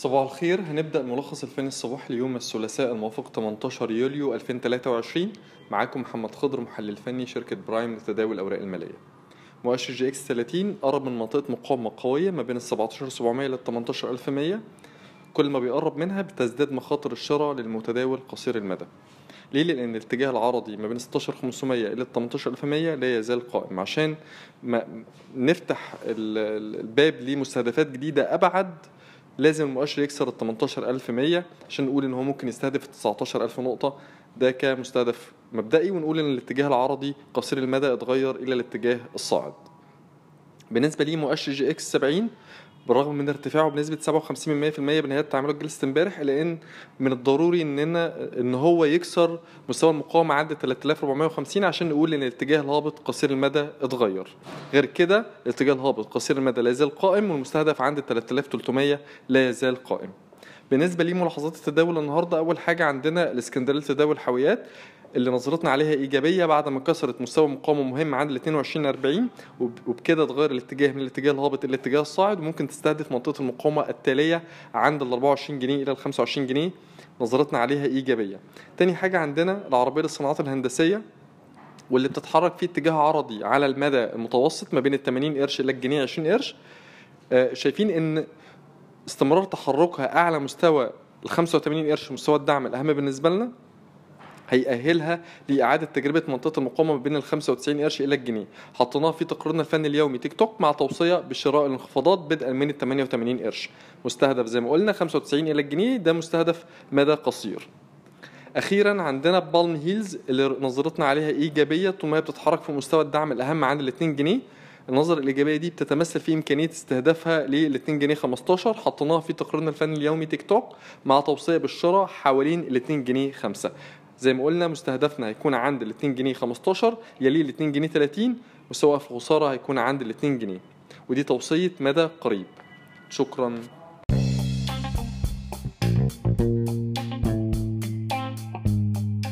صباح الخير. هنبدأ الملخص الفني الصباحي ليوم الثلاثاء الموافق 18 يوليو 2023 معاكم محمد خضر محلل فني شركة برايم لتداول الأوراق المالية. مؤشر EGX 30 قرب من منطقة مقاومة قوية ما بين ال 17700 لل 18100 كل ما بيقرب منها بتزداد مخاطر الشراء للمتداول قصير المدى. ليه؟ لأن الاتجاه العرضي ما بين 16500 إلى 18100 لا يزال قائم. عشان ما نفتح ال- الباب لمستهدفات جديدة أبعد لازم المؤشر يكسر ال 18100 عشان نقول إن هو ممكن يستهدف ال 19000 نقطة ده كمستهدف مبدئي ونقول إن الاتجاه العرضي قصير المدى اتغير إلى الاتجاه الصاعد. بالنسبة لي مؤشر EGX 70 بالرغم من ارتفاعه بنسبة 57% بنهاية تعاملات جلسة امبارح إلا إن من الضروري إننا إن هو يكسر مستوى المقاومة عند 3450 عشان نقول إن الاتجاه الهابط قصير المدى اتغير. غير كده الاتجاه الهابط قصير المدى لا يزال قائم والمستهدف عند 3300 لا يزال قائم. بالنسبة لي ملاحظات التداول النهاردة أول حاجة عندنا الإسكندرية لتداول الحاويات اللي نظرتنا عليها إيجابية بعد ما كسرت مستوى مقاومة مهم عند ال 22 40 وب- وبكده اتغير الاتجاه من الاتجاه الهابط إلى الاتجاه الصاعد وممكن تستهدف منطقة المقاومة التالية عند ال 24 جنيه إلى ال 25 جنيه. نظرتنا عليها إيجابية. تاني حاجة عندنا العربية للصناعات الهندسية واللي بتتحرك في اتجاه عرضي على المدى المتوسط ما بين ال 80 قرش إلى الجنيه 20 قرش. آه، شايفين إن استمرار تحركها أعلى مستوى ال 85 قرش مستوى الدعم الأهم بالنسبة لنا. هيأهلها لإعادة تجربة منطقة المقاومة ما بين ال 95 قرش إلى الجنيه، حطيناها في تقريرنا الفني اليومي تيك توك مع توصية بشراء الانخفاضات بدءا من ال 88 قرش، مستهدف زي ما قلنا 95 إلى الجنيه ده مستهدف مدى قصير. أخيرا عندنا بالم هيلز اللي نظرتنا عليها إيجابية طول ما هي بتتحرك في مستوى الدعم الأهم عند ال 2 جنيه. النظرة الإيجابية دي بتتمثل في إمكانية استهدافها لل 2 جنيه 15 حطيناها في تقريرنا الفني اليومي تيك توك مع توصية بالشراء حوالين ال 2 جنيه 5 زي ما قلنا مستهدفنا هيكون عند ال 2 جنيه 15 يليه ال 2 جنيه 30 وسواء في خسارة هيكون عند ال 2 جنيه. ودي توصية مدى قريب. شكرا.